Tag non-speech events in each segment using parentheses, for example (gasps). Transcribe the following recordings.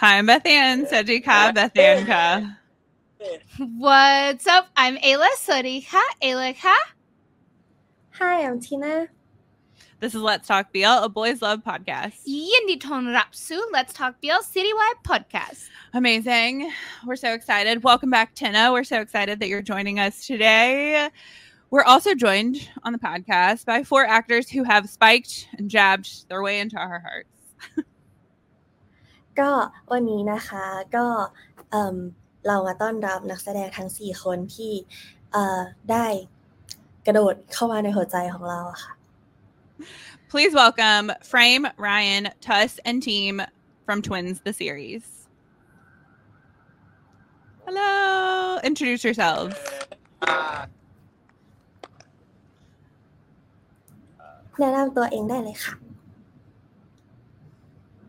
Hi, I'm Beth Ann, Seji Beth Ann Ka. What's up? I'm Ayla Sarika. Ayla Ka. Hi, I'm Tina. This is Let's Talk BL, a boys' love podcast. Yinditon Rapsu, Let's Talk BL Citywide podcast. Amazing. We're so excited. Welcome back, Tina. We're so excited that you're joining us today. We're also joined on the podcast by four actors who have spiked and jabbed their way into our hearts. (laughs) ก็วันนี้นะคะก็เอิ่มเรามาต้อนรับนักแสดงทั้ง 4 คนที่เอ่อได้กระโดดเข้ามาในหัวใจของเราอะค่ะ Please welcome Frame, Ryan, Tuss, and team from Twins the series. Hello. Introduce yourselves. แนะนำตัวเองได้เลยค่ะ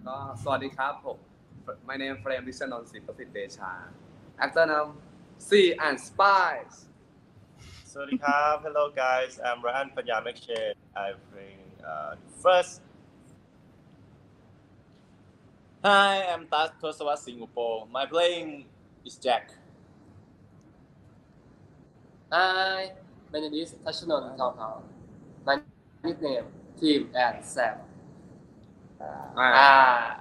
ก็สวัสดีครับผม my name is Frame Vision ศิลปินเดชา actor name C and Spice สวัสดีครับ hello guys I'm Ryan ปัญญาเมกเชน I bring uh, first Hi I'm Tas ทศวรรษสิงห์อุโป my playing is Jack Hi my name is Tashanon Tao Tao my nickname Team and Sam Ah,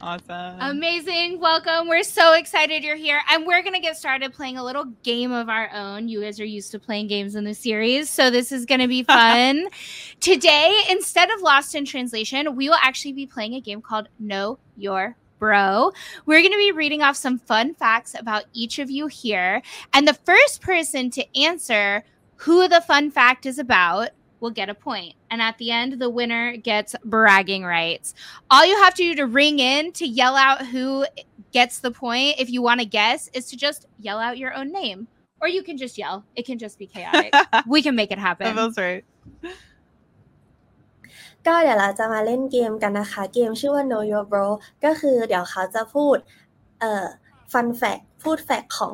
Awesome. Amazing. Welcome. We're so excited you're here. And we're gonna get started playing a little game of our own. You guys are used to playing games in the series so this is gonna be (laughs) fun. Today instead of lost in translation we will actually be playing a game called know your bro. We're going to be reading off some fun facts about each of you here. And the first person to answer who the fun fact is about will get a point and at the end the winner gets bragging rights all you have to do to ring in to yell out who gets the point if you want to guess is to just yell out your own name or you can just yell it can just be chaotic (laughs) we can make it that happen feels right. (laughs) ก็เดี๋ยวเราจะมาเล่นเกมกันนะคะ เกมชื่อว่า Know Your Bro ก็คือเดี๋ยวเขาจะพูดเอ่อ fun fact พูดแฟกของ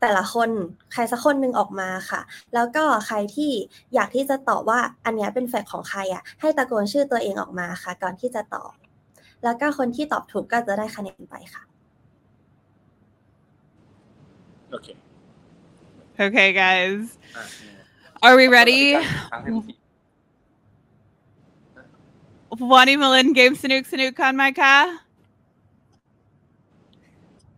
แต่ละคนใครสักคนหนึ่งออกมาค่ะ แล้วก็ใครที่อยากที่จะตอบว่าอันเนี้ยเป็นแฟกของใครอะ ให้ตะโกนชื่อตัวเองออกมาค่ะ ก่อนที่จะตอบ แล้วก็คนที่ตอบถูกก็จะได้คะแนนไปค่ะ Okay. Okay, guys. อะ Are we ready? ครั้งที่ Wani Malin game Sanook Sanook on my car?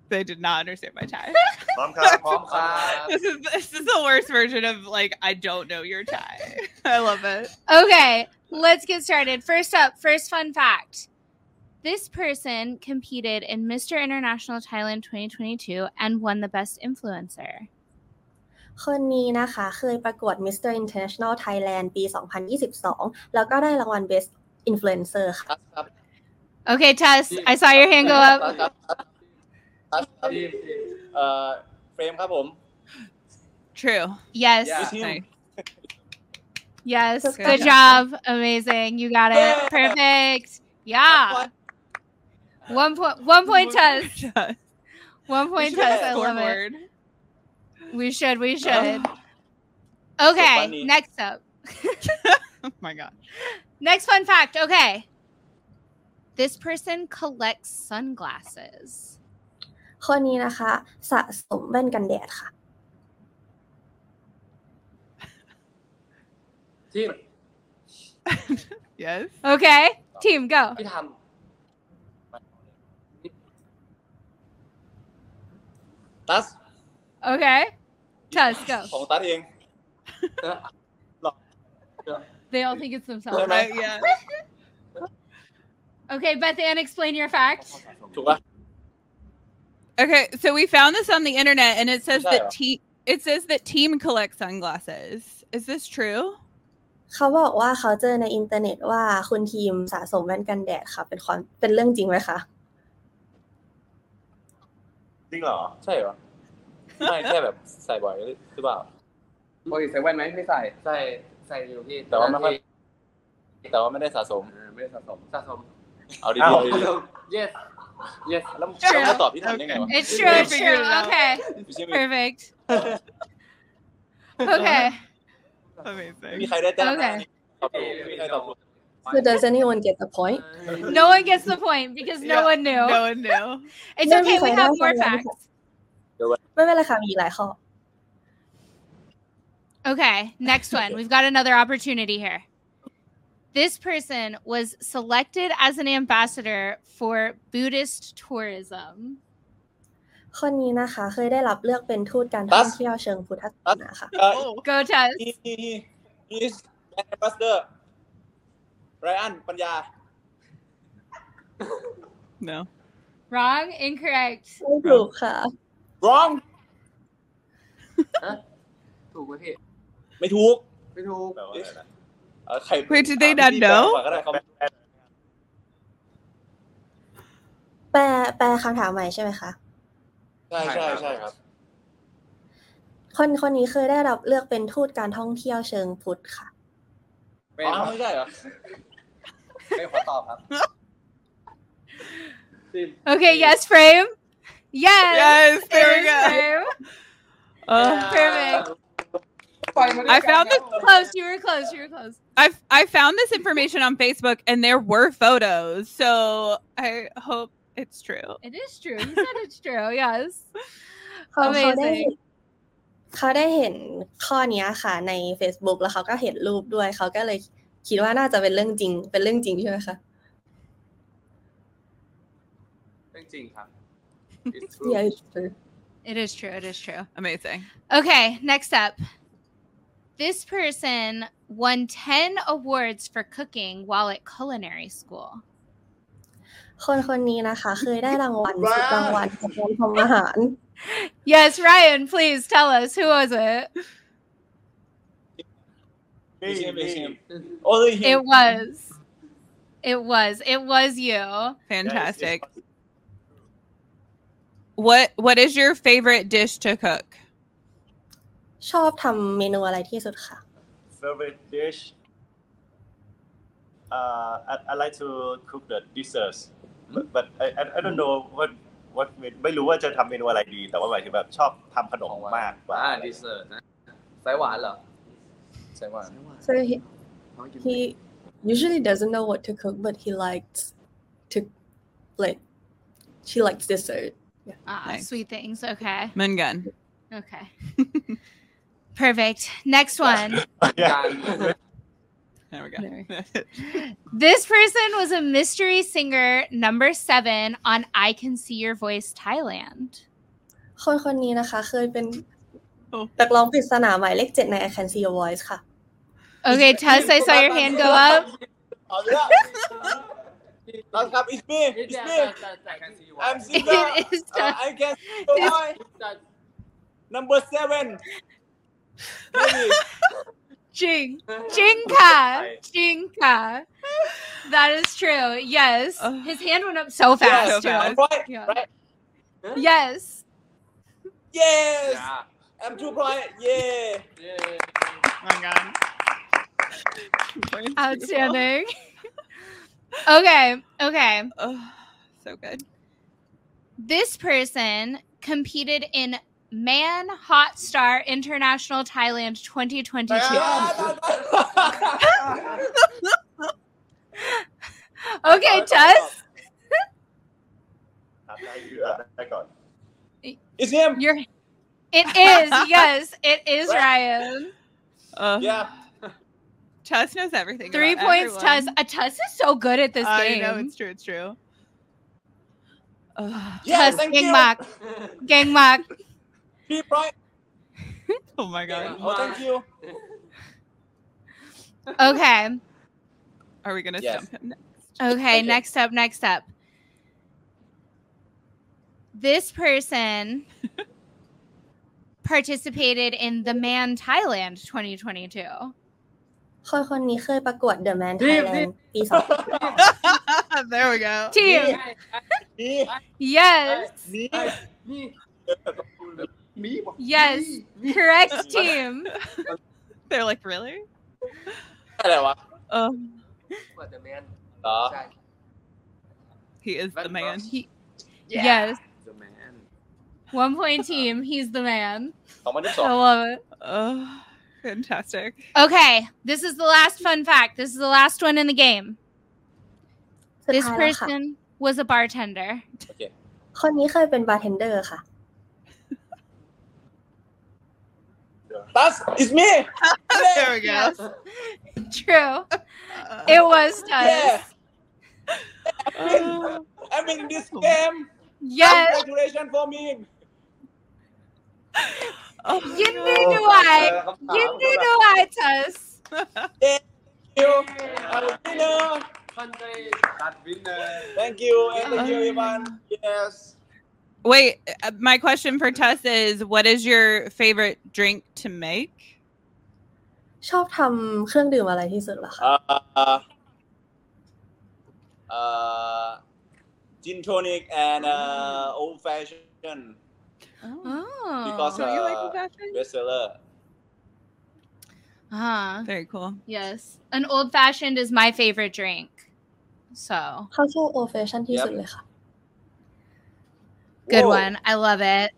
They did not understand my tie. (laughs) พร้อมครับ พร้อม(laughs) ครับ this is this is the worst version of like I don't know your tie. (laughs) I love it. okay let's get started first up first fun fact this person competed in mr international thailand 2022 and won the best influencer คนนี้นะคะเคยประกวด Mr. International Thailand ปี 2022 แล้วก็ได้รางวัล Best Influencer ค่ะ ครับครับ okay tess i saw your hand go up ครับครับครับเอ่อเฟรมครับผม True. yes Yeah. Nice. yes Good good job amazing you got it perfect yeah one point one point tess one point tess i love it Scoreboard. we should we should okay funny. next up (laughs) Oh my god. Next fun fact. Okay. This person collects sunglasses. คนนี้นะคะ สะสมแว่นกันแดดค่ะ ทีม Yes. Okay. Team, go. พี่ทตัส Okay. Tuss, go. ของตัสเอง They all think it's themselves. Right. Right, yeah. Okay, Beth Ann, explain your fact. ถูกป่ะ Okay, so we found this on the internet and it says Yeah. that team it says that team collects sunglasses. Is this true? เขาบอกว่าเขาเจอในอินเทอร์เน็ตว่าคุณทีมสะสมแว่นกันแดดค่ะ เป็นความเป็นเรื่องจริงไหมคะ จริงเหรอ ใช่เหรอ ไม่แค่แบบใส่บ่อยหรือเปล่าปกติใส่แว่นไหมไม่ใส่ำใส่ใส่อยู่พี่แต่ว่าไม่ค่อยแต่ว่าไม่ได้สะสมเออไม่ได้สะสมสะสม เอาดีๆอ้าวเอาดี yes yes ๆแล้วแล้วมาตอบพี่ทันได้ไงวะ It's true, it's figured true. it out. Okay. ไม่ใช่ไหม Perfect. (laughs) Okay. ไม่มี Amazing. ใครได้แต้ม โอเค นะตอบถูกไม่มีใครตอบถูก so does anyone get the point No one gets the point because no Yeah, one knew. No one knew. (laughs) It's No, okay. We because have I more don't know. facts. ไม่เป็นไรค่ะมีหลายข้อ Okay, next one. We've got another opportunity here. This person was selected as an ambassador for Buddhist tourism. คนนี้นะคะเคยได้รับเลือกเป็นทูตการท่องเที่ยวเชิงพุทธศาสนาค่ะ Uh, Oh. Go Tess. he, he, he, he is brand ambassador. Ryan Panya. No. Wrong, incorrect. ไม่ถูกค่ะ Wrong. ถูกไหมพี่ไม่ถูกไม่ถูก ใคร Wait, did they ถาม not พี่แปล know? ก่อนก็ได้เขาแปลแปลคำถามใหม่ใช่ไหมคะใช่ใช่ใช่ครับ คนคนนี้เคยได้รับเลือกเป็นทูตการท่องเที่ยวเชิงพุทธค่ะไม่อ๋อขอไม่ใช่เหรอไม่ขอตอบครับ Okay, yes, frame. Yes. Yes, there we it is go. frame. Uh, Perfect. I กัน found this. Close. You were close. You were close. I I found this information on Facebook and there were photos, so I hope it's true. It is true. You said it's true. (laughs) Yes. เขาเขาได้ Amazing. เขาได้เห็นข้อเนี้ยค่ะ ใน Facebook แล้วเขาก็เห็นรูปด้วย เขาก็เลยคิดว่าน่าจะเป็นเรื่องจริง เป็นเรื่องจริงใช่ไหมคะ เรื่องจริงครับ (laughs) It's true Yeah it's true It is true. It is true. Amazing. Okay, next up. This person won 10 awards for cooking while at culinary school. คนคนนี้นะคะ เคยได้รางวัลสิบรางวัลจากการทำ(laughs) อาหาร (laughs) Yes, Ryan, please tell us who was it? It's him, it's him. Only him. It was. It was. It was you. Fantastic. What what is your favorite dish to cook? ชอบทำเมนูอะไรที่สุดค่ะ favorite dish uh I, I like to cook the desserts but, but I, I I don't know what what ไม่รู้ว่าจะทำเมนูอะไรดี แต่ว่าหมายถึงแบบชอบทำขนมมากกว่า อ่าดีเซอร์นะสายหวานเหรอใช่ว่า so he he usually doesn't know what to cook but he likes to like she likes dessert Ah, Nice. sweet things. Okay. Mungun. Okay. Perfect. Next one. การ (laughs) There we go. This person was a mystery singer number seven on I Can See Your Voice Thailand. คนคนนี้นะคะ เคยเป็น โอ้ นักร้องปริศนาหมายเลขเจ็ดใน I Can See Your Voice ค่ะ Okay, Tess, I saw your hand go up. (laughs) เอาเลยครับครับ it's me นี่ it's แต่ me แต่แต่แต่ I can see you I'm It singer (laughs) is uh, Tess. I can see why แต่ number seven Maybe. (laughs) Jing, (laughs) Jinka, Jinka. That is true. Yes, his hand went up so fast. So fast. Yeah. Right. Huh? Yes. Yes. Yeah. I'm too bright. Yeah. Yeah. Oh my god. (laughs) Outstanding. okay. Okay. Oh, so good. This person competed in Man Hot Star International Thailand 2022. (laughs) okay, Tess. It's him. You're, it is. (laughs) Yes, it is Ryan. Uh, yeah. Tess knows everything. Three points, everyone. Tess. A Tess is so good at this I game. I know it's true. It's true. Uh, yes, Tess, gang mock. (laughs) gang mock. Three bright (laughs) oh my god. oh thank you Okay, Are we gonna Yes. stump him next? okay. Okay. Next up, next up. This person (laughs) participated in the Man Thailand 2022. คนคนนี้เคยประกวด The Man รีบ Thailand ปีสอง (laughs) there we go. Team, นี่ yes, นี่ นี่ มีบอก yes, (laughs) (laughs) correct team. (laughs) They're like, really? อะไรวะ Oh, เปิด The Man เหรอ ใช่ he is the man. Yes, The man one point team. He's the man. สองพันยี่สิบสอง I love it. Oh, Fantastic. Okay, this is the last fun fact. This is the last one in the game. สุด This ท้ายแล้วค่ะ person was a bartender. โอเค คนนี้เคยเป็นบาร์เทนเดอร์ค่ะ That's it's me. (laughs) there we go. True. Uh, it was Tuss. Yeah. I mean, I mean this game. Yes. Congratulations for me. Oh, you need to Yindi You need to Duai, Tuss. Thank you. (laughs) Winner. Thank you. Thank you, uh-huh. Ivan. Yes. Wait, uh, my question for Tess is what is your favorite drink to make? ชอบทำเครื่องดื่มอะไรที่สุดเหรอคะ uh uh gin tonic and uh old fashioned Oh. because Do you like uh, old fashioned? bestseller uh, Very cool. yes. An old fashioned is my favorite drink. So, เขาชอบโอเฟชั่นที่ Yep. สุดเลยค่ะ good Whoa. one. I love it.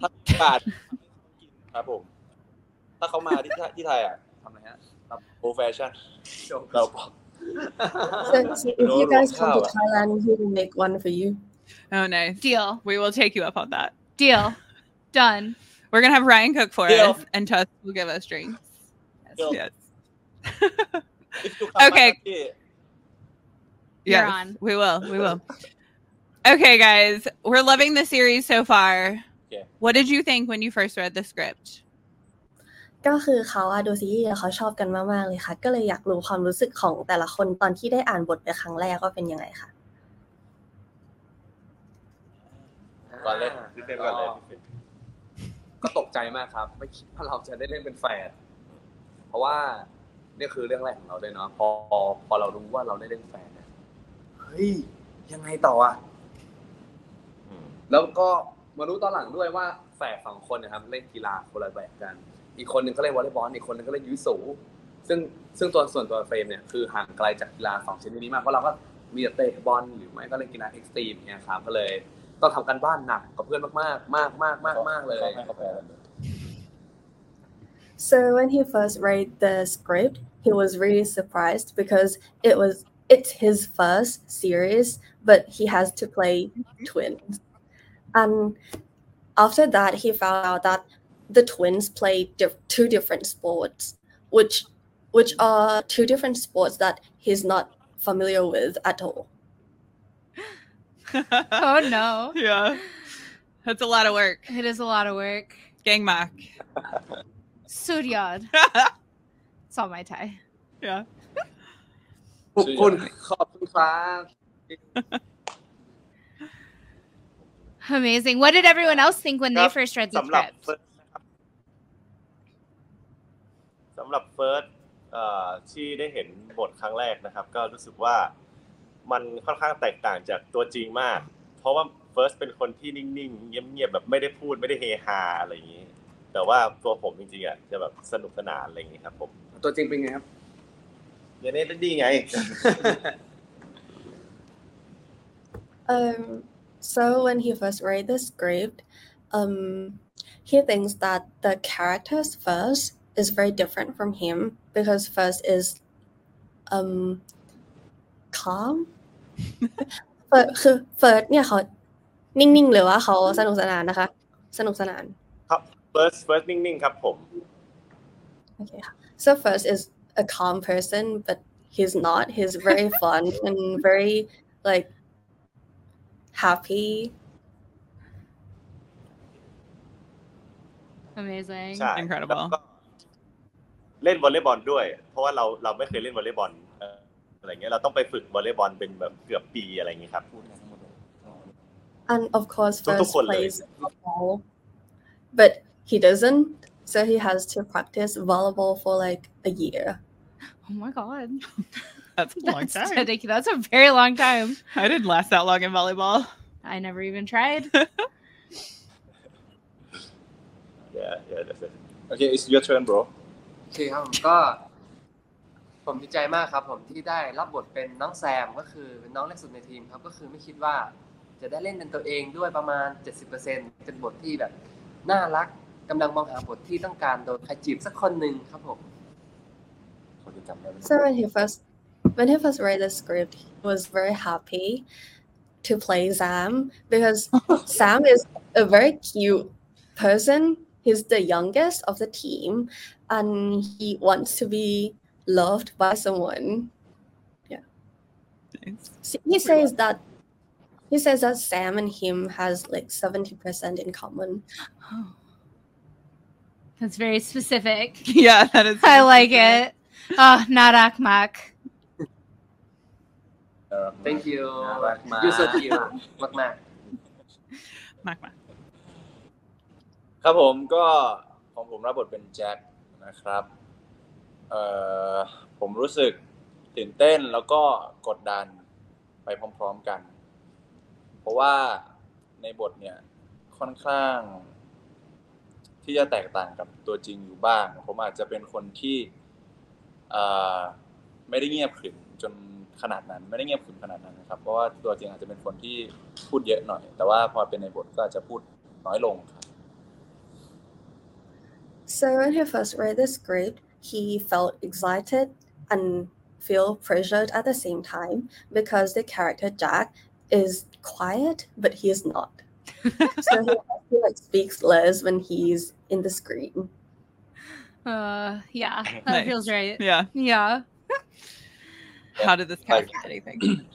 ถ้าบาทครับผม ถ้าเขามาที่ที่ไทยอ่ะ ทำอะไรฮะ โอแฟชั่น โชว์ เรา so, so if you guys come to Wow. (laughs) Thailand he will make one for you Oh, nice. Deal. We will take you up on that. Deal. Done. We're gonna have Ryan cook for Deal. us, and Tess will give us drinks. Deal. Yes. (laughs) If you come Okay. มาที่ You're yes, on. we will. We will. Okay, guys, we're loving the series so far. Okay. What did you think when you first read the script? ก็คือเขาอะดูซีรีส์แล้วเขาชอบกันมากๆเลยค่ะ ก็เลยอยากรู้ความรู้สึกของแต่ละคนตอนที่ได้อ่านบทไปครั้งแรกว่าเป็นยังไงค่ะ ก่อนเลยพี่เป็นก่อนเลยพี่เป็นก็ตกใจมากครับ ไม่คิดว่าเราจะได้เล่นเป็นแฝดเพราะว่านี่คือเรื่องแรกของเราเลยเนาะพอพอเรารู้ว่าเราได้เล่นแฝดเนี่ยเฮ้ยยังไงต่ออะอืม แล้วก็มารู้ตอนหลังด้วยว่าแฝดสองคนนะครับเล่นกีฬาคนละแบบกัน อีกคนหนึ่งก็เล่นวอลเลย์บอลอีกคนหนึ่งก็เล่นยูสูซึ่งซึ่งตัวส่วนตัวเฟรมเนี่ยคือห่างไกลจากกีฬาสองชนิดนี้มากเพราะเราก็มีแต่เตะบอลหรือไม่ก็เล่นกีฬาเอ็กซ์ตรีมเนี่ยครับก็เลยต้องทำกันบ้านหนักกับเพื่อนมากๆ มากมากมากมากเลย So when he first read the script, he was really surprised because it was it's his first series, but he has to play twins. And after that, he found out that the twins play diff- two different sports, which which are two different sports that he's not familiar with at all. (laughs) Oh no. yeah, that's a lot of work. It is a lot of work. Gang mak. Suryad. (laughs) It's all my Thai. yeah. ข(laughs) อบคุณขอบคุณครับ Amazing. What did everyone else think when they ครับ first read the สำหรับ script? First นะครับสำหรับเฟิร์สที่ได้เห็นบทครั้งแรกนะครับ ก็รู้สึกว่ามันค่อนข้างแตกต่างจากตัวจริงมาก เพราะว่าเฟิร์สเป็นคนที่นิ่งๆเงียบๆแบบไม่ได้พูดไม่ได้เฮฮาอะไรอย่างนี้ แต่ว่าตัวผมจริงๆอะจะแบบสนุกสนานอะไรอย่างนี้ครับผม ตัวจริงเป็นไงครับอย่างนี้ดีไง Um, so when he first read the script, um, he thinks that the characters first is very different from him because first is um calm (laughs) เฟิร์สคือเฟิร์สเนี่ยเขานิ่งๆหรือว่าเขาสนุกสนานนะคะ สนุกสนาน ครับเฟิร์สเฟิร์สนิ่งๆครับผม โอเคค่ะ so first is a calm person but he's not he's very (laughs) fun and very like happy Amazing. ใช่ Incredible แล้วก็เล่นวอลเลย์บอลด้วย เพราะว่าเราเราไม่เคยเล่นวอลเลย์บอลเอ่ออะไรเงี้ยเราต้องไปฝึกวอลเลย์บอลเป็นแบบเกือบปีอะไรเงี้ยครับ And of course, Tudo first com plays volleyball, but he doesn't. So he has to practice volleyball for like a year. Oh my god. (laughs) That's a long That's time. ridiculous. That's a very long time. I didn't last that long in volleyball. I never even tried. yeah yeah that's it okay it's your turn bro โอเคครับผมก็ผมดีใจมากครับ ผมที่ได้รับบทเป็นน้องแซมก็คือเป็นน้องเล็กสุดในทีมครับ ก็คือไม่คิดว่าจะได้เล่นเป็นตัวเองด้วยประมาณ 70%เป็นบทที่แบบน่ารักกำลังมองหาบทที่ต้องการโดนใครจีบสักคนหนึ่งครับผม คนที่จำได้ไหม So when he first when he first read the script, he was very happy to play Sam because (laughs) Sam is a very cute person. He's the youngest of the team and he wants to be loved by someone. Yeah. Nice. He says that he says that Sam and him has like 70% in common. Oh. (gasps) That's very specific. Yeah, that is. (laughs) I like it. Oh, not mak. เออ thank you น่ารักมาก you so cute มากมากมากมาครับผมก็ของผมรับบทเป็นแจ็คนะครับเอ่อผมรู้สึกตื่นเต้นแล้วก็กดดันไปพร้อมๆกัน เพราะว่าในบทเนี่ยค่อนข้าง ที่จะแตกต่างกับตัวจริงอยู่บ้าง ผมอาจจะเป็นคนที่เอ่อไม่ได้เงียบขรึมจน ขนาดนั้น ไม่ได้เงียบขรึมขนาดนั้นนะครับ เพราะว่าตัวจริงอาจจะเป็นคนที่พูดเยอะหน่อย แต่ว่าพอเป็นในบทก็อาจจะพูดน้อยลงครับ So when he first read the script, he felt excited and feel pressured at the same time because the character Jack is quiet, but he is not. (laughs) so he, he like speaks less when he's in the screen. Uh, yeah, that Nice. feels right. Yeah. Yeah. How did this cast Like- (clears throat) anything?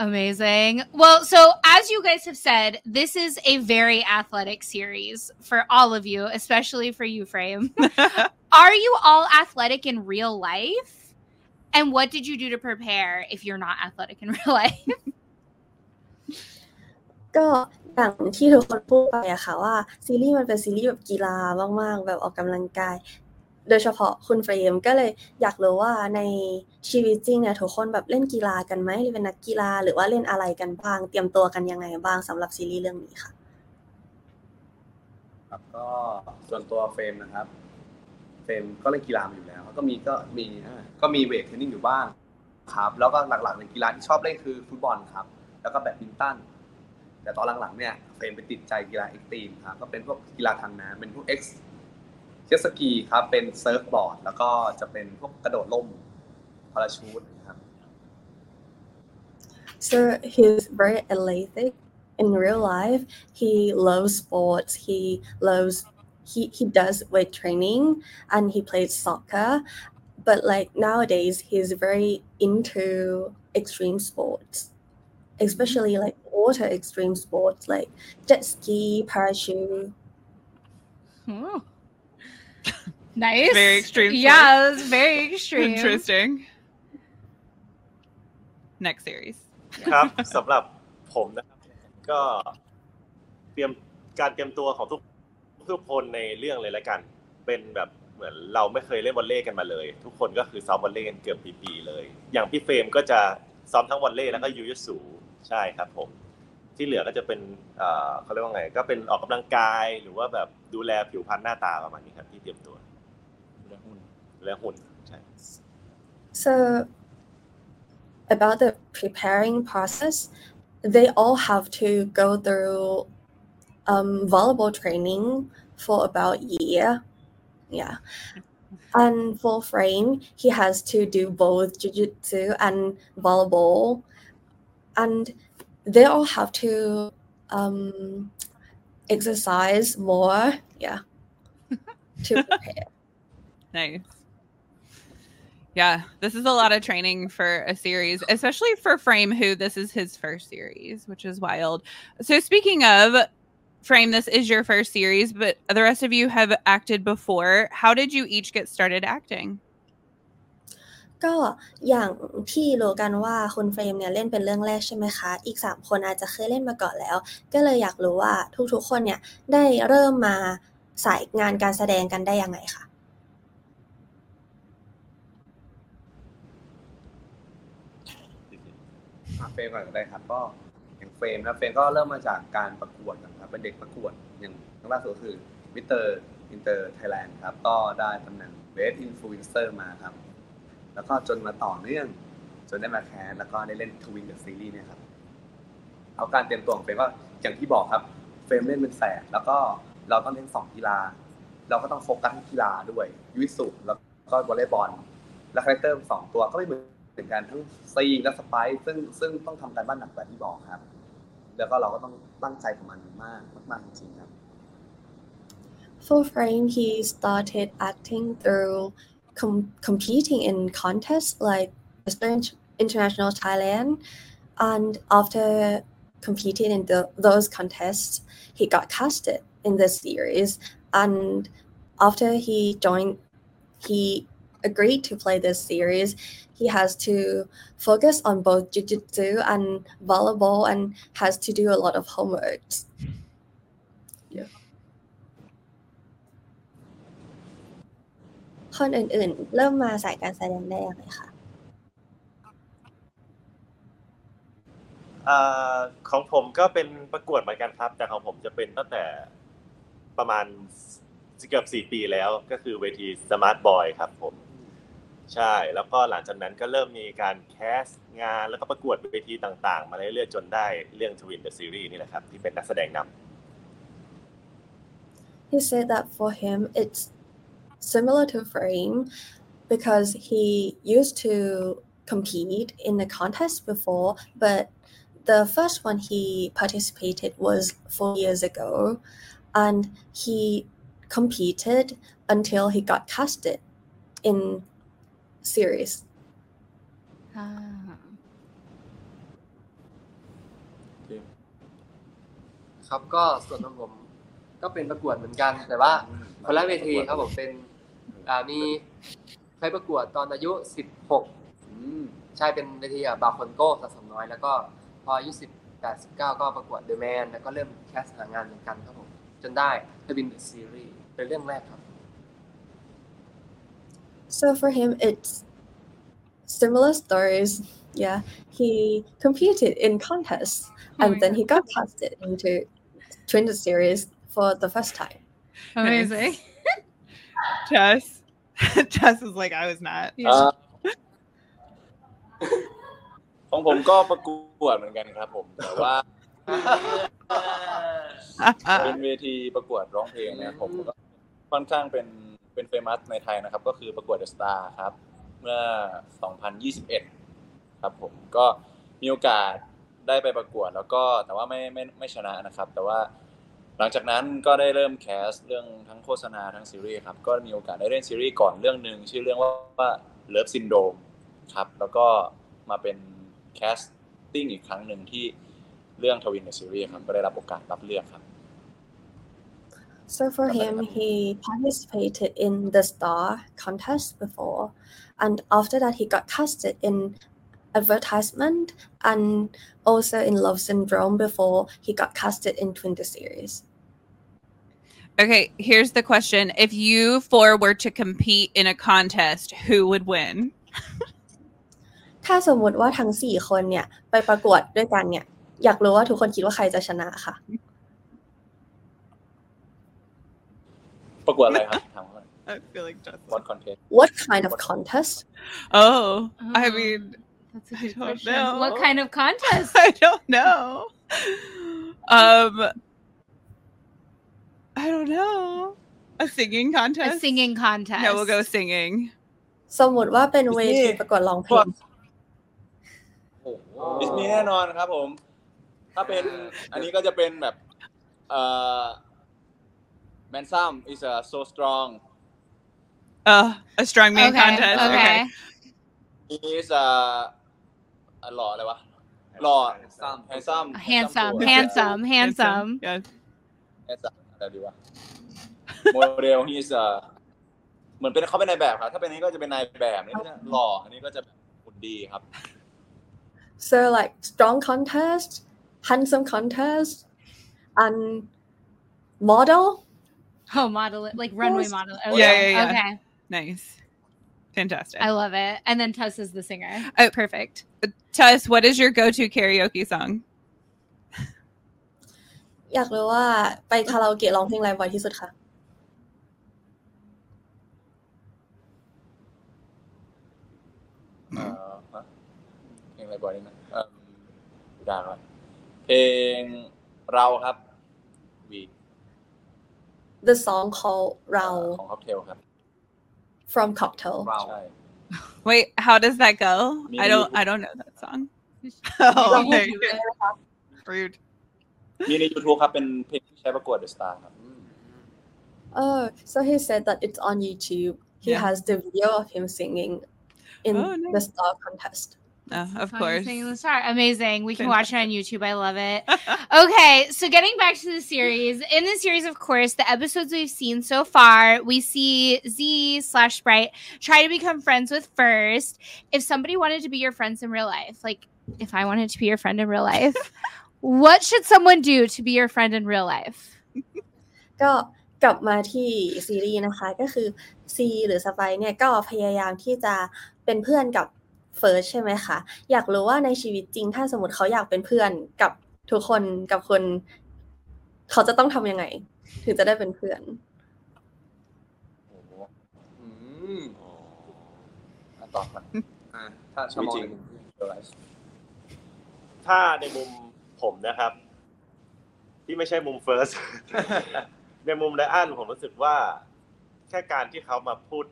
Amazing. Well, so as you guys have said, this is a very athletic series for all of you, especially for you, Frame. (laughs) Are you all athletic in real life? And what did you do to prepare if you're not athletic in real (laughs) life? (laughs) ก็อย่างที่ทุกคนพูดไปอะค่ะว่าซีรีส์มันเป็นซีรีส์แบบกีฬามากๆ แบบออกกำลังกาย โดยเฉพาะคุณเฟรมก็เลยอยากรู้ว่าในชีวิตจริงเนี่ยทุกคนแบบเล่นกีฬากันไหมหรือเป็นนักกีฬาหรือว่าเล่นอะไรกันบ้าง เตรียมตัวกันยังไงบ้างสำหรับซีรีส์เรื่องนี้ค่ะครับก็ส่วนตัวเฟรมนะครับ เฟรมก็เล่นกีฬามาอยู่แล้ว ก็มีก็มีก็มีเวทเทรนนิ่งอยู่บ้างครับ แล้วก็หลักๆในกีฬาที่ชอบเล่นคือฟุตบอลครับ แล้วก็แบดมินตันแต่ตอนหลังๆเนี่ยเฟรมไปติดใจกีฬาเอ็กซ์ตรีมครับก็เป็นพวกกีฬาทางน้ำเป็นพวกเอ็กซ์ เจ็ตสกีครับ เป็นเซิร์ฟบอร์ด แล้วก็จะเป็นพวกกระโดดล่มพาราชูตนะครับ So he's very athletic in real life. He loves sports. He loves he he does weight training and he plays soccer. But like nowadays he's very into extreme sports. Especially like water extreme sports like jet ski, parachute. Ooh. Nice. Very extreme Yeah, it's very extreme. Interesting. Next series. ครับสำหรับผมนะครับก็เตรียมการเตรียมตัวของทุกทุกคนในเรื่องเลยละกัน เป็นแบบเหมือนเราไม่เคยเล่นวอลเลย์กันมาเลย ทุกคนก็คือซ้อมวอลเลย์กันเกือบปีๆเลย อย่างพี่เฟรมก็จะซ้อมทั้งวอลเลย์แล้วก็ยูยุสูใช่ครับผม ที่เหลือก็จะเป็นเอ่อเขาเรียกว่าไง ก็เป็นออกกำลังกายหรือว่าแบบดูแลผิวพรรณหน้าตาประมาณนี้ครับที่เตรียมตัวเรื่องหุ้นดูแลหุ่นใช่ So about the preparing process, they all have to go through um, volleyball training for about a year. Yeah. And for Frame, he has to do both jiu-jitsu and volleyball. And they all have to um, exercise more. Yeah. to (laughs) prepare. Nice. Yeah, this is a lot of training for a series, especially for Frame, who this is his first series, which is wild. So, speaking of Frame, this is your first series, but the rest of you have acted before. How did you each get started acting? ก็อย่างที่รู้กันว่าคุณเฟรมเนี่ยเล่นเป็นเรื่องแรกใช่ไหมคะ อีกสามคนอาจจะเคยเล่นมาก่อนแล้ว ก็เลยอยากรู้ว่าทุกๆคนเนี่ยได้เริ่มมาสายงานการแสดงกันได้ยังไงคะอะเฟรมก่อนก็ได้ครับก็อย่างเฟรมนะเฟรมก็เริ่มมาจากการประกวดนะครับเป็นเด็กประกวดอย่างทั้งล่าสุดคือมิเตอร์อินเตอร์ไทยแลนด์ครับก็ได้ตำแหน่งเบสอินฟลูเอนเซอร์มาครับ แล้วก็จนมาต่อเนื่อง จนได้มาแคสแล้วก็ได้เล่นทวินเดอะซีรีส์เนี่ยครับเอาการเตรียมตัวของเฟรมก็อย่างที่บอกครับเฟรมเล่นเป็นแฝดแล้วก็เราต้องเล่นสองกีฬา เราก็ต้องโฟกัสที่กีฬาด้วยยุวิสุแล้วก็วอลเลย์บอลและคาแรคเตอร์สองตัวก็ไม่เหมือนกันทั้งซีและสไปซ์ซึ่งซึ่งต้องทำการบ้านหนักแบบที่บอกครับ แล้วก็เราก็ต้องตั้งใจกับมันมากมากจริงๆครับ For Frame, he started acting through com- competing in contests like International Thailand. And after competing in the, those contests, he got casted in the series. And after he joined, he agreed to play this series. He has to focus on both jiu-jitsu and volleyball and has to do a lot of homeworks. คนอื่นๆ เริ่มมาสายการแสดงได้ยังไงคะอ่าของผมก็เป็นประกวดเหมือนกันครับ แต่ของผมจะเป็นตั้งแต่ประมาณเกือบสี่ปีแล้วก็คือเวทีสมาร์ทบอยครับผม ใช่ แล้วก็หลังจากนั้นก็เริ่มมีการแคสงานแล้วก็ประกวดเวทีต่างๆ มาเรื่อยๆจนได้เรื่องทวินเดอะซีรีส์นี่แหละครับ ที่เป็นนักแสดงนำ He said that for him it's similar to Frame because he used to compete in the contest before, but the first one he participated was four years ago, and he competed until he got casted in series. อ่า ครับก็ส่วนของผมก็เป็นประกวดเหมือนกัน แต่ว่าคนละเวทีครับผมเป็น อ่ามีเคยประกวดตอนอายุ 16 ใช่เป็นเวทีอะบาคอนโก้สะสมน้อย แล้วก็พออายุ 18 19 ก็ประกวดเดอะแมนแล้วก็เริ่มแคสหางานเหมือนกันครับผม จนได้ทวินเดอะซีรีส์เป็นเรื่องแรกครับ So for him, it's similar stories. Yeah, he competed in contests Oh and my then God. he got casted into Twin series for the first time. amazing Jess. Jess is like, I was not. อ่าของผมก็ประกวดเหมือนกันครับ ผม แต่ว่าเป็นเวทีประกวดร้องเพลงนะครับผมก็ค่อนข้างเป็นเป็นเฟมัสในไทยนะครับ ก็คือประกวดเดอะสตาร์ครับ เมื่อ 2021 ครับผมก็มีโอกาสได้ไปประกวดแล้วก็แต่ว่าไม่ไม่ไม่ชนะนะครับ แต่ว่า หลังจากนั้นก็ได้เริ่มแคสเรื่องทั้งโฆษณาทั้งซีรีส์ครับ ก็มีโอกาสได้เล่นซีรีส์ก่อนเรื่องหนึ่งชื่อเรื่องว่าว่าเลิฟซินโดมครับ แล้วก็มาเป็นแคสติ้งอีกครั้งหนึ่งที่เรื่องทวินในซีรีส์ครับ ก็ได้รับโอกาสรับเลือกครับ So for him, he participated in the Star contest before, and after that, he got casted in advertisement and also in Love Syndrome before he got casted in Twin the series. Okay, here's the question. If you four were to compete in a contest, who would win? (laughs) ถ้าสมมติว่าทั้งสี่คนเนี่ยไปประกวดด้วยกันเนี่ย อยากรู้ว่าทุกคนคิดว่าใครจะชนะค่ะ ประกวดอะไรครับถามก่อน (laughs) I feel like Jess. What content What kind of contest? Oh, I Oh. mean, That's a I good don't question. know. What kind of contest? (laughs) I don't know. Um, I don't know. A singing contest. A singing contest. Yeah, we'll go singing. สมมติว่าเป็นเวทีประกวดร้องเพลง โอ้โห ดิสนีย์แน่นอนครับผม ถ้าเป็นอันนี้ก็จะเป็นแบบเอ่อ Man Sam is a so strong Uh, a strongman Okay. contest. Okay. he is a อ่ะหล่ออะไรวะ หล่อ Handsome handsome Handsome. ตัว Handsome. Handsome. (laughs) Yes. handsome อะไรดีวะ โมเดล he is a เหมือนเป็นเขาเป็นนายแบบครับ ถ้าเป็นอันนี้ก็จะเป็นนายแบบนี่ก็จะหล่อ อันนี้ก็จะหุ่นดีครับ so like strong contest handsome contest and model Oh, model it like runway Yes. model. Yeah, Okay. yeah, yeah. Okay. Nice. Fantastic. I love it. And then Tuss is the singer. Oh. Perfect. Tess, what is your go-to karaoke song? อยากรู้ว่าไปคาราโอเกะร้องเพลงอะไรบ่อยที่สุดคะเอ่อฮะเพลงอะไรบ่อยนี่นะเอิ่มยากครับเพลงเราครับวี the song called เราของค็อกเทลครับ from Cocktail เราใช่ (laughs) Wait, how does that go? Me I don't neither. I don't know that song. (laughs) oh, okay. Rude. มีใน YouTube ครับ เป็นเพลงที่ใช้ประกวด The Star ครับ Oh, so he said that it's on YouTube. He Yeah. has the video of him singing in Oh, the nice. star contest. Oh, of Fun course. Singing the Star. Amazing. We can watch it on YouTube. I love it. (laughs) Okay, so getting back to the series. In the series, of course, the episodes we've seen so far, we see Z slash Sprite try to become friends with First. If somebody wanted to be your friends in real life, like if I wanted to be your friend in real life, (laughs) what should someone do to be your friend in real life? (laughs) ก็กลับมาที่ซีรีส์นะคะก็คือซีหรือสไปซ์เนี่ยก็พยายามที่จะเป็นเพื่อนกับ เฟิร์สใช่ไหมคะ อยากรู้ว่าในชีวิตจริง ถ้าสมมติเขาอยากเป็นเพื่อนกับทุกคนกับคน เขาจะต้องทำยังไง ถึงจะได้เป็นเพื่อนโอ้โหอืมอะตอบครับอะถ้าชชีวิตมองจริงในมุม realize ถ้าในมุมผมนะครับ ที่ไม่ใช่มุมเฟิร์ส ในมุมไดอันผมรู้สึกว่า แค่การที่เขามาพูด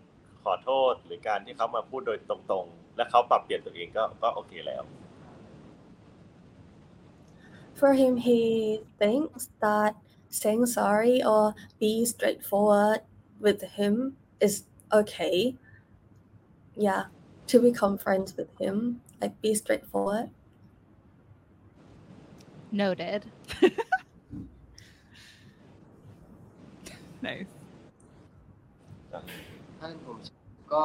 ขอโทษ หรือการที่เขามาพูดโดยตรงๆ และเขาปรับเปลี่ยนตัวเองก็ก็โอเคแล้ว For him, he thinks that saying sorry or be straightforward with him is okay. Yeah, to become friends with him, like be straightforward. Noted. (laughs) nice. ถ้าเป็นผมก็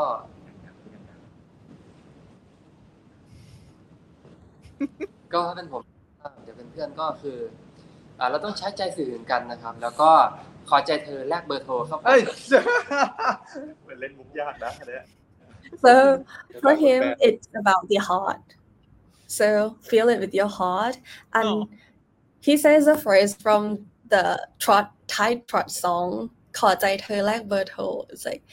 ก็ถ้าเป็นผมจะเป็นเพื่อนก็คืออ่าเราต้องใช้ใจสื่อถึงกันนะครับ แล้วก็ขอใจเธอแลกเบอร์โทรเข้าไปเฮ้ยเป็นเล่นมุกยากนะอันเนี้ย So for him, it's about the heart. So feel it with your heart. And Oh. he says a phrase from the trot Thai trot song called Jai Thơ Lak Berto. It's like,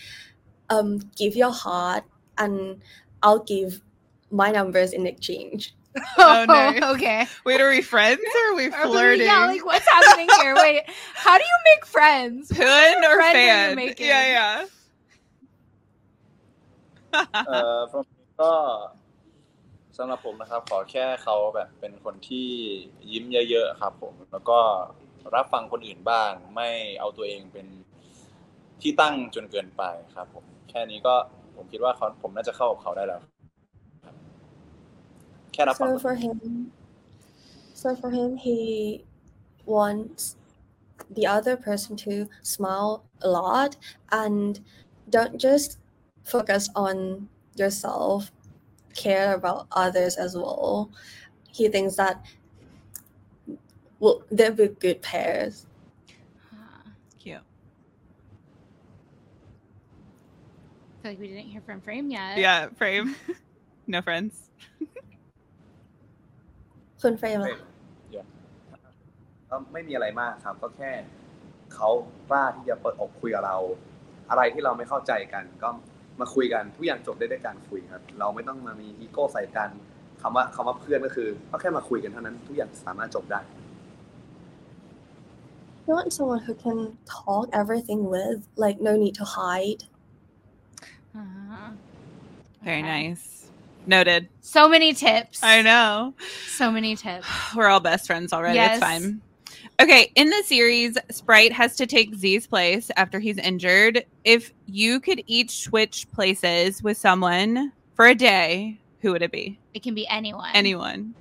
um, give your heart and I'll give my numbers in exchange. Oh, nice. okay. Wait, are we friends or are we Are we- flirting? Yeah, like what's happening here? Wait, how do you make friends? Pun or Friend are you fan? making? Yeah, yeah. เอ่อ from ก็สำหรับผมนะครับ ขอแค่เขาแบบเป็นคนที่ยิ้มเยอะๆครับ ผม แล้วก็รับฟังคนอื่นบ้าง ไม่เอาตัวเองเป็นที่ตั้งจนเกินไปครับ ผม แค่นี้ก็ผมคิดว่าเขาผมน่าจะเข้ากับเขาได้แล้วครับ Up so for him, so for him, he wants the other person to smile a lot and don't just focus on yourself care about others as well. He thinks that well they'll be good pairs. Ah, cute. I feel like we didn't hear from frame yet. Yeah frame. (laughs) No friends. (laughs) คุณเฟรมล่ะก็ไม่มีอะไรมากครับ ก็แค่เขากล้าที่จะเปิดอกคุยกับเรา อะไรที่เราไม่เข้าใจกัน ก็มาคุยกันทุกอย่างจบได้ด้วยการคุยครับ เราไม่ต้องมามีอีโก้ใส่กันคำว่าคำว่าเพื่อนก็คือก็แค่มาคุยกันเท่านั้น ทุกอย่างสามารถจบได้ You want someone who can talk everything with, like no need to hide. Uh-huh. Very Okay. nice. Noted. So many tips. I know. So many tips. (sighs) We're all best friends already. Yes. It's fine. Okay, in the series, Sprite has to take Z's place after he's injured. If you could each switch places with someone for a day, who would it be? It can be anyone. Anyone.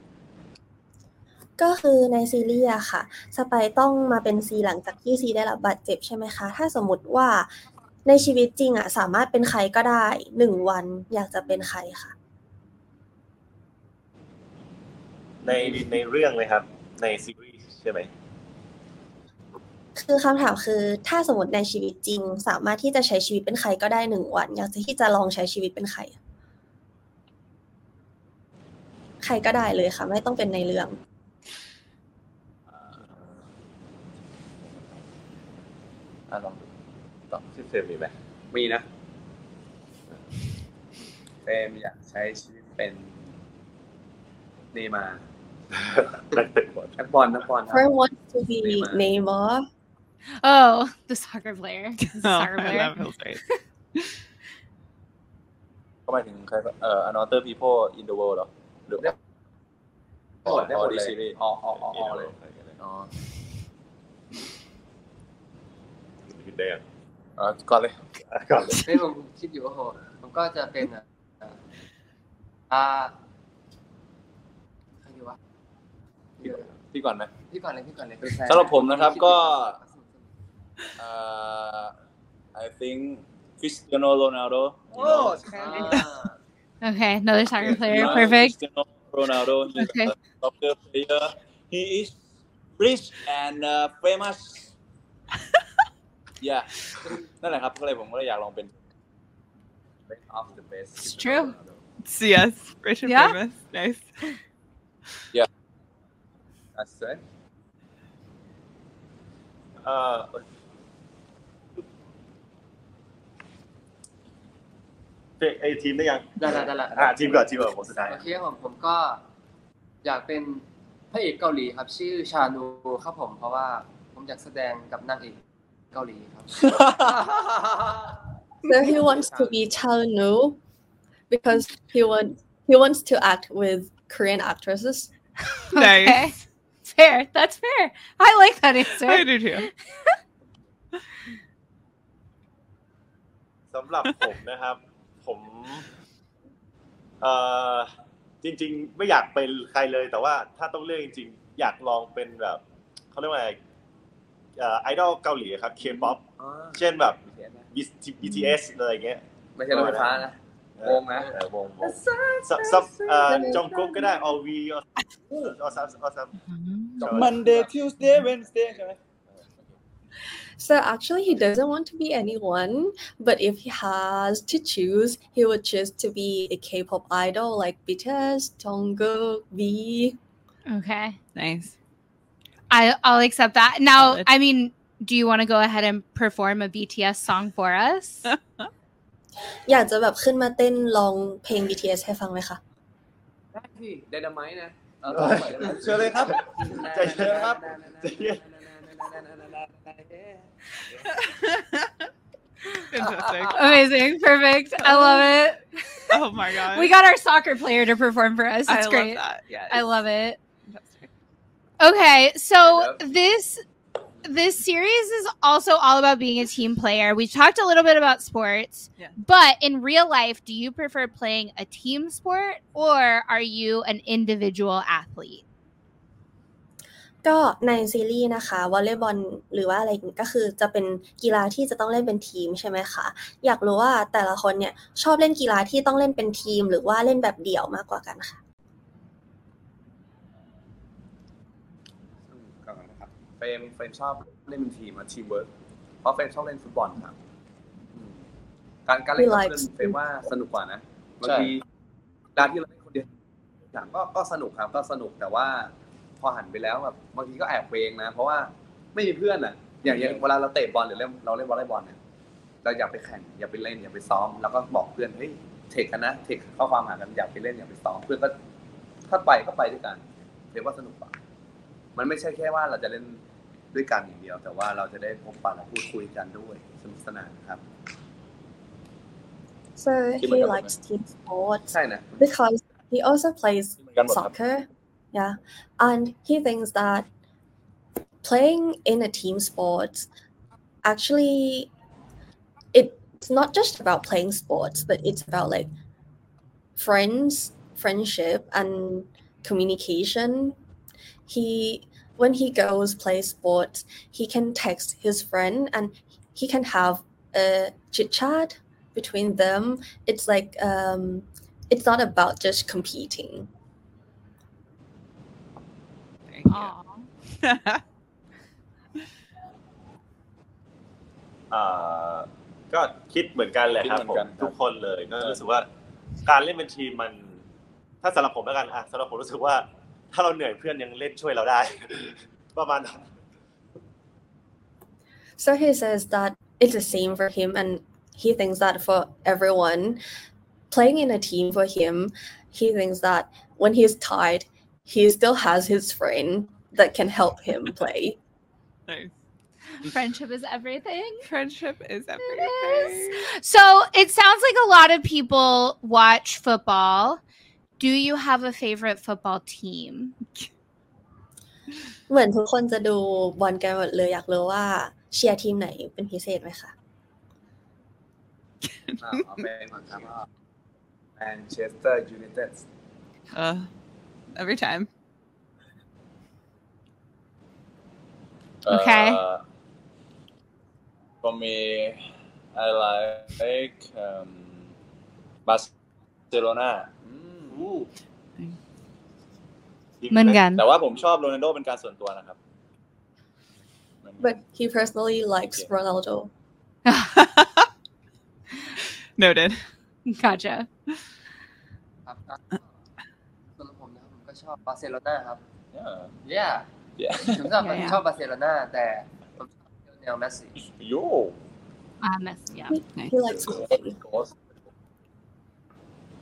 ก็คือในซีรีส์อะค่ะ สไปร์ต้องมาเป็นซีหลังจากที่ซีได้รับบาดเจ็บใช่ไหมคะ ถ้าสมมติว่าในชีวิตจริงอะสามารถเป็นใครก็ได้หนึ่งวันอยากจะเป็นใครค่ะ ในในเรื่องเลยครับ ในซีรีส์ใช่ไหมคือคำถามคือถ้าสมมติในชีวิตจริง สามารถที่จะใช้ชีวิตเป็นใครก็ได้หนึ่งวัน อยากจะที่จะลองใช้ชีวิตเป็นใครอะใครก็ได้เลยค่ะ ไม่ต้องเป็นในเรื่อง อะลองดูตอบที่เฟรมมีไหมมีนะเฟรมอยากใช้ชีวิตเป็นเนย์มาร์ นักเตะบอล นักบอลนักบอลครับ Friend wants to be Neymar. Neymar Oh, the soccer player. The Oh, soccer I player. love Hill's face. ก็หมายถึงใครเอ่อ another people in the world เหรอหรือ ได้หมดได้หมด ดี เลย ซีรีส์ ออกออกออกออกเลยอ๋อ คิดได้ยัง อ่าก่อนเลย อ่ะก่อนเลย ไม่ผมคิดอยู่ว่าโหผมก็จะเป็นอ่ะอ่า พี่ก่อนไหมพี่ก่อนเลยพี่ก่อนเลยสำหรับผมนะครับก็เอ่อ I think Cristiano Ronaldo you โอ้ know แค่อ่นี้า Okay, another soccer player. Yeah, Perfect. Cristiano Ronaldo he's Okay. a soccer player he is rich and uh, famous yeah นั่นแหละครับก็เลยผมก็เลยอยากลองเป็น best of the best It's true. Yes, rich and Yeah. famous. Nice. That's it เอ่อเไอทีมได้ยังได้ละได้ละอะทีมก่อนทีมก่อนผมสุดท้ายโอเคครับผมผมก็อยากเป็นพระเอกเกาหลีครับ ชื่อชานูครับผมเพราะว่าผมอยากแสดงกับนางเอกเกาหลีครับ So he wants to be Chao Nu because he want he wants to act with Korean actresses. Nice. Okay. Fair. That's fair. I like that answer. I do too. สำหรับผมนะครับ ผมเอ่อจริง ๆ ไม่อยากเป็นใครเลย แต่ว่าถ้าต้องเลือกจริง ๆ อยากลองเป็นแบบเขาเรียกว่าอะไรเอ่อไอดอลเกาหลีครับเคป๊อปอ๋อเช่นแบบ BTS นะ BTS อะไรอย่างเงี้ยไม่ใช่รถไฟฟ้านะวงนะเออวงวงซับซับเอ่อจงกุ๊กก็ได้ออวีออซับออซับ Monday Tuesday Wednesday ใช่ไหม So actually, he doesn't want to be anyone, but if he has to choose, he would choose to be a K-pop idol like BTS, Jungkook, V. Okay. Nice. I I'll accept that. Now, Solid. I mean, do you want to go ahead and perform a BTS song for us? (laughs) อยากจะแบบขึ้นมาเต้นลองเพลง BTS ให้ฟังไหมคะ ได้พี่ไดนาไมต์นะ (laughs) เชิญเลยครับ ใจเย็นครับใจเย็น Fantastic. Amazing. Perfect. I love it. Oh my god. We got our soccer player to perform for us. I It's love great. that. Yeah. I love it. Fantastic. Okay, so Yep. this this series is also all about being a team player. We talked a little bit about sports, Yeah. but in real life, do you prefer playing a team sport or are you an individual athlete? ก็ในซีรีส์นะคะวอลเลย์บอลหรือว่าอะไรอย่างงี้ก็คือจะเป็นกีฬาที่จะต้องเล่นเป็นทีมใช่ไหมคะ อยากรู้ว่าแต่ละคนเนี่ยชอบเล่นกีฬาที่ต้องเล่นเป็นทีม หรือว่าเล่นแบบเดี่ยวมากกว่ากันค่ะ รับเฟรมเฟรมชอบเล่นเป็นทีมอะทีมเวิร์กเพราะเฟรมชอบเล่นฟุตบอลครับอืมการการเล่นกับ We like เพื่อนเฟรมว่าสนุกกว่านะบางทีการที่เราเล่นคนเดียวอย่างก็ก็สนุกครับก็สนุกแต่ว่า พอหันไปแล้วแบบบางทีก็แอบเวงนะ เพราะว่าไม่มีเพื่อนอะ อย่างอย่างเวลาเราเตะบอลหรือเล่นเราเล่นวอลเลย์บอลเนี่ยเราอยากไปแข่งอยากไปเล่นอยากไปซ้อม แล้วก็บอกเพื่อนเฮ้ยเทคกันนะเทคข้อความหากันอยากไปเล่นอยากไปซ้อมเพื่อนก็ถ้าไปก็ไปด้วยกันเรียกว่าสนุกกว่ามันไม่ใช่แค่ว่าเราจะเล่น ด้วยกันอย่างเดียว แต่ว่าเราจะได้พบปะและพูดคุยกันด้วยสนุกสนานครับ so Team he development. likes team sports ใช่นะ because he also plays เหมือนกันหมดครับ soccer yeah and he thinks that playing in a team sport actually it's not just about playing sports but it's about like friends friendship and communication he when he goes play sports he can text his friend and he can have a chit chat between them it's like um it's not about just competing Thank you. Aw. (laughs) อ่าก็คิดเหมือนกันแหละครับ คิดเห ผ มือนกั ม นครับ ทุกคนเลยก็รู้สึกว่าการเล่นเป็นทีมมัน ถ้าสำหรับผมแล้วกันอ่ะสำหรับผมรู้สึกว่า ถ้าเราเหนื่อยเพื่อนยังเล่นช่วยเราได้ ประมาณนั้น (laughs) So he says that it's the same for him, and he thinks that for everyone, playing in a team for him, he thinks that when he's tired, he still has his friend that can help him (laughs) play. Nice. Friendship is everything. Friendship is is. everything. So it sounds like a lot of people watch football. Do you have a favorite football team? เหมือนทุกคนจะดูบอลกันหมดเลยอยากรู้ว่าเชียร์ทีมไหนเป็นพิเศษไหมคะอ่าเอาเป็นก่อนครับว่าแมนเชสเตอร์ยูไนเต็ด Uh, every time. Okay. Uh, for me, I like um, Barcelona เหมือนกัน แต่ว่าผมชอบโรนัลโดเป็นการส่วนตัวนะครับ but he personally likes Ronaldo Noted. Gotcha. ครับอะส่วนของผมนะครับผมก็ชอบบาร์เซโลนาครับ Yeah. yeah Yeah. ผมชอบ Yeah, yeah. ชอบบาร์เซโลนาแต่ผมชอบแนวเมสซี่ Yo. Ah, Messi, yeah. he likes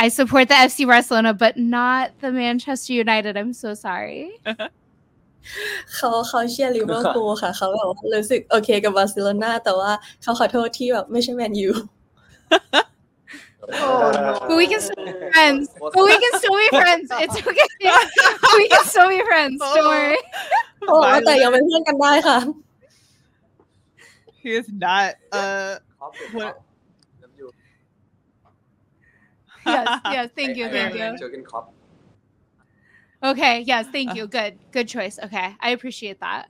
I support the FC Barcelona, but not the Manchester United. I'm so sorry. (laughs) เขาเขาเชียร์ลิเวอร์พูลค่ะ (laughs) เขาแบบว่ารู้สึกโอเคกับบาร์เซโลนาแต่ว่าเขาขอโทษที่แบบไม่ใช่แมนยู But we can still be friends. But we can still be friends. It's okay. we can still be friends. Don't worry. (laughs) โอ้แต่ยังเป็นเพื่อนกันได้ค่ะ He is not. Uh, Yes, (laughs) yes. Thank you, thank you. เจอกันครอป Okay, yes, thank you. (laughs) Good, good choice. Okay, I appreciate that.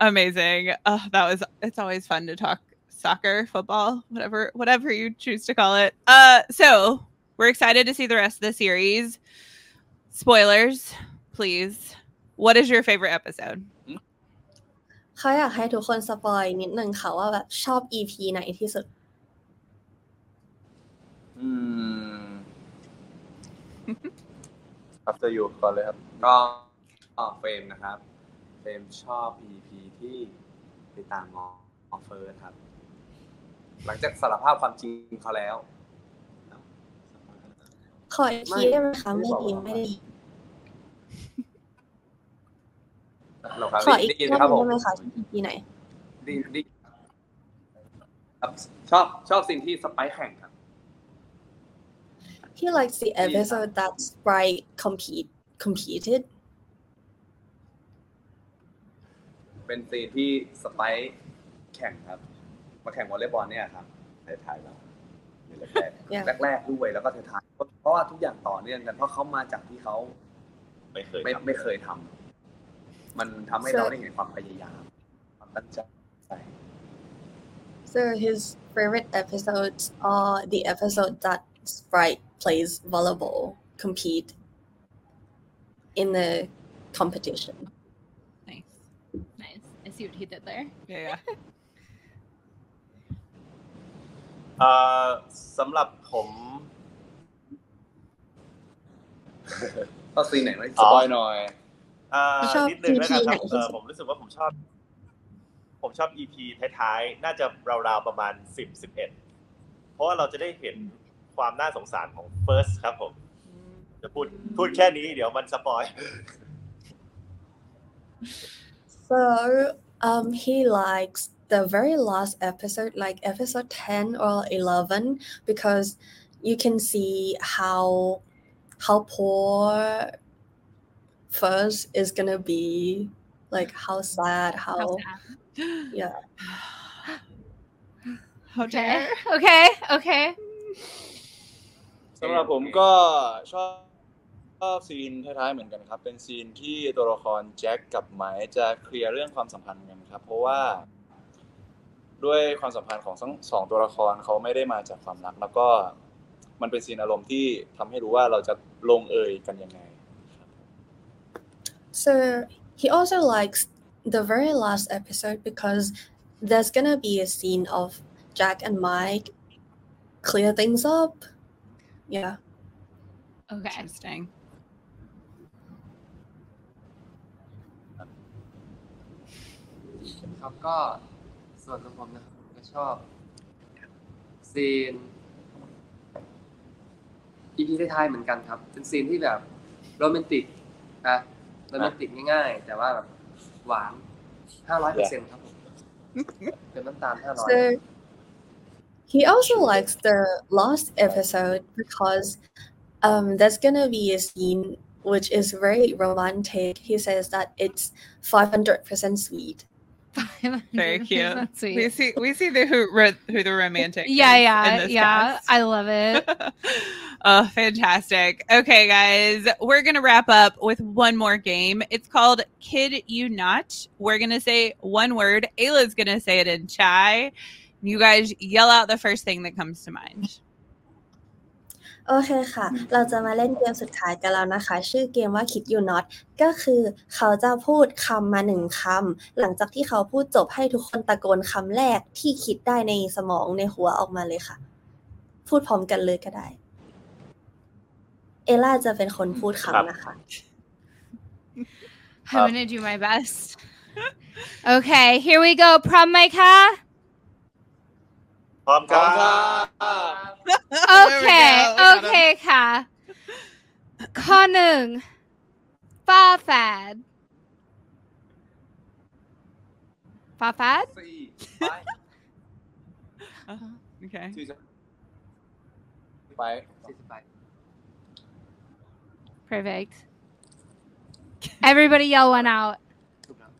amazing. Uh, that was. It's always fun to talk soccer, football, whatever, whatever you choose to call it. Uh, so we're excited to see the rest of the series. Spoilers, please. What is your favorite episode? เขาอยากให้ทุกคนสปอยนิดนึงค่ะว่าแบบชอบ EP ไหนที่สุด Hmm. After you ก่อนเลยครับก็ก็เฟรมนะครับ เฟรมชอบ EP ที่ไปตามงอเฟิร์สครับ หลังจากสารภาพความจริงเขาแล้ว ขออีกทีได้ไหมคะไม่ดีไม่ได้เหรอครับขออีกได้ยินรไหมอบครับหผนึงมได้ไหมคะ EP ไหนดีดีครับชอบชอบสิ่งที่สไปซ์แข่งครับ He likes the episode that Sprite compete competed เป็นซีนที่สไปซ์แข่งครับ มาแข่งวอลเลย์บอลเนี่ยครับถ่ายๆแล้วในแรก Yeah. ๆแรกๆด้วยแล้วก็ถ่ายๆเพราะว่าทุกอย่างต่อเนื่องกันเพราะเขามาจากที่เขาไม่เคยไม่ทำไม่เคยทำมันทำให้ So- เราได้เห็นความพยายามความตั้งใจ So his favorite episodes are the episode that Sprite plays volleyball compete in the competition. Nice. Nice. I see what he did there. Yeah, yeah. เอ่อสำหรับผมก็ซีนไหนไม่สปอยหน่อยอ่าชอบนิดนึงแล้วกันครับ EP ไหนที่เออสุดผมรู้สึกว่าผมชอบ ผมชอบ EP ท้ายๆ น่าจะราวๆประมาณสิบสิบเอ็ดเพราะว่าเราจะได้เห็น ความน่าสงสารของ First ครับผม จะพูดพูดแค่นี้เดี๋ยวมันสปอย (laughs) So um he likes the very last episode, like episode 10 or 11, because you can see how how poor first is gonna be, like how sad, how, How sad. yeah. (sighs) How Okay. dare? Okay. Okay. สำหรับผมก็ชอบชอบซีนท้ายๆเหมือนกันครับ เป็นซีนที่ตัวละครแจ็คกับไมค์จะเคลียร์เรื่องความสัมพันธ์กันครับ เพราะว่า ด้วยความสัมพันธ์ของทั้งสองตัวละครเขาไม่ได้มาจากความรัก แล้วก็มันเป็นซีนอารมณ์ที่ทำให้รู้ว่าเราจะลงเอยกันยังไง So he also likes the very last episode because there's gonna be a scene of Jack and Mike clear things up. Yeah. Okay. Interesting. ครับก็ส่วนของผมนะผมก็ชอบซีนอีพีท้ายๆเหมือนกันครับ เป็นซีนที่แบบโรแมนติกนะโรแมนติกง่ายๆ แต่ว่าแบบหวานห้าร้อยเปอร์เซ็นต์ครับผมเป็นน้ำตาลห้าร้อย So he also likes the last episode because um, there's gonna be a scene which is very romantic. He says that it's 500% sweet. Very cute. Sweet. We see we see the who ro- who the romantic. yeah, yeah, yeah. cast. I love it. (laughs) oh, fantastic. Okay, guys, we're going to wrap up with one more game. It's called Kid You Not. We're going to say one word. Ayla's going to say it in Thai. You guys yell out the first thing that comes to mind. โอเคค่ะ เราจะมาเล่นเกมสุดท้ายกันแล้วนะคะ ชื่อเกมว่า Kid You Not ก็คือเขาจะพูดคำมาหนึ่งคำ หลังจากที่เขาพูดจบให้ทุกคนตะโกนคำแรกที่คิดได้ในสมองในหัวออกมาเลยค่ะ พูดพร้อมกันเลยก็ได้ เอล่าจะเป็นคนพูดคำนะคะ I'm gonna do my best. Okay, here we go. Prom Micah. พร้อมครับ Okay, There we go. okay ค่ะ ข้อหนึ่งฟ้าแฝดฟ้าแฝดสี่ไป Okay. ที่จะไปสี่สิบแปด Perfect. Everybody yell one out. ถูกแล้ว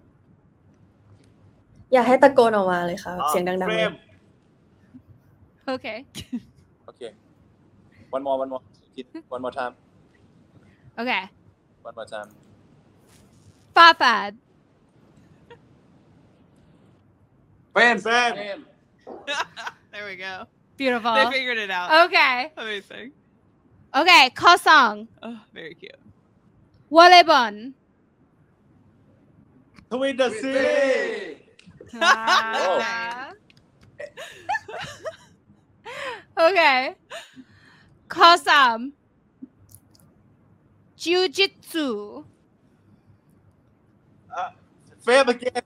อย่าให้ตะโกนออกมาเลยค่ะเสียงดังๆเฟเลรยม Okay. Okay. One more, one more. One more time. Okay. One more time. Papad. Fan, fan. fan. (laughs) there we go. Beautiful. They figured it out. Okay. Amazing. Okay, Kosong. Oh, very cute. Walebon. Tweet the (laughs) (laughs) okay. Kosam. Jiu-jitsu. Uh, fam again.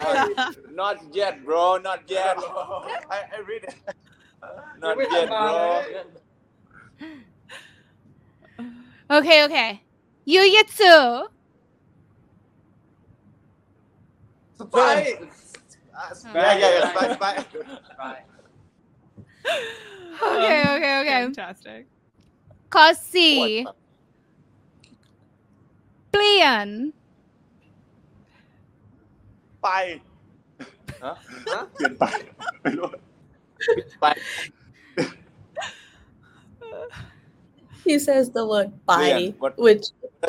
Uh, (laughs) not yet, bro. Not yet. (laughs) I, I read it. (laughs) Not yet, bro. Okay, okay. Jiu-jitsu. Spy. Uh, spy. Yeah, yeah, yeah. Spy, spy. spy ป Okay, okay, okay. Fantastic. ข้อสี่ What? เปลี่ยน ไป ฮะ เปลี่ยนไปไม(laughs) ่รู้ ไป He says the word ไป เปลี่ยน What- which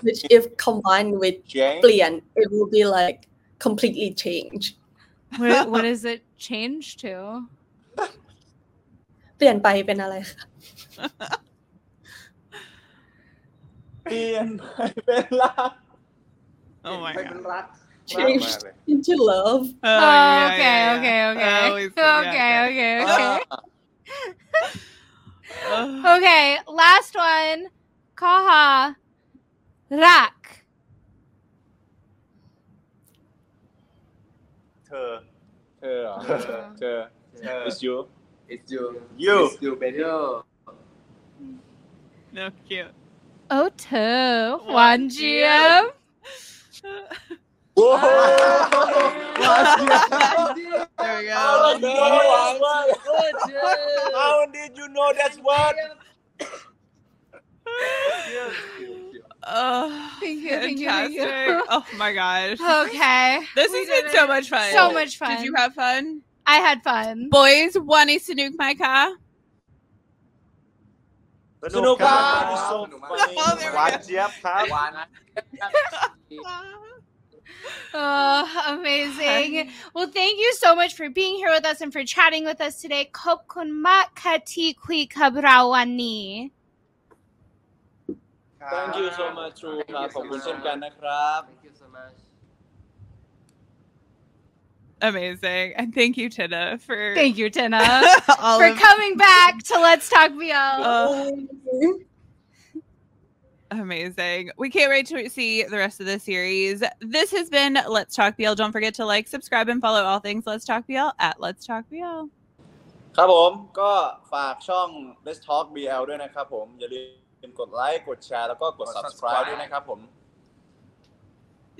which if combined with change เปลี่ยน it will be like completely change (laughs) what, what does it change to เปลี่ยนไปเป็นอะไรคะ เปลี่ยนไปเป็นรัก Oh my ไป god. เป็นรัก change มากเลย into love Oh, Oh, yeah, okay, yeah, okay, yeah. okay. Oh, we see- yeah, okay, okay, Ah. okay. Oh. (laughs) Okay, last one. Kaha. Rak. เธอ เธอเหรอเธอ เธอ is you it's you You. it's you baby โย No, cute. Oh, to. One GM. There we go. Oh no How did you know that's what Oh, Thank you, thank you, thank you. Oh my gosh. Okay. This We has did been so much fun. So much fun. Did you have fun? I had fun. Boys, one is Sanuk my car. สนุกครับ สนุก so มาก funny อ๋อ there we หวาน go. เจี๊ยบครับ หวาน (laughs) Oh, amazing. Well, thank you so much for being here with us and for chatting with us today. Kopkun makati kui kabrawani. thank you so much True ครับขอบคุณเช่นกันนะครับ thank you so much Amazing. And thank you, Tina, for Thank you, Tina, (laughs) for coming back to Let's Talk BL. Uh, amazing. We can't wait to see the rest of the series. This has been Let's Talk BL. Don't forget to like, subscribe, and follow all things Let's Talk BL at Let's Talk BL. ครับผมก็ฝากช่อง Let's Talk BL ด้วยนะครับผม อย่าลืมกดไลค์ กดแชร์ subscribe ด้วยนะครับผม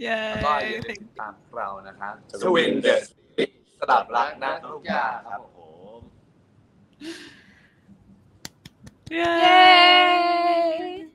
Yay. แล้วก็อย่าลืมติดตามพวกเรานะครับ Twin Twin The The สลับรักนะทุกอย่างครับผม Yay. Yay!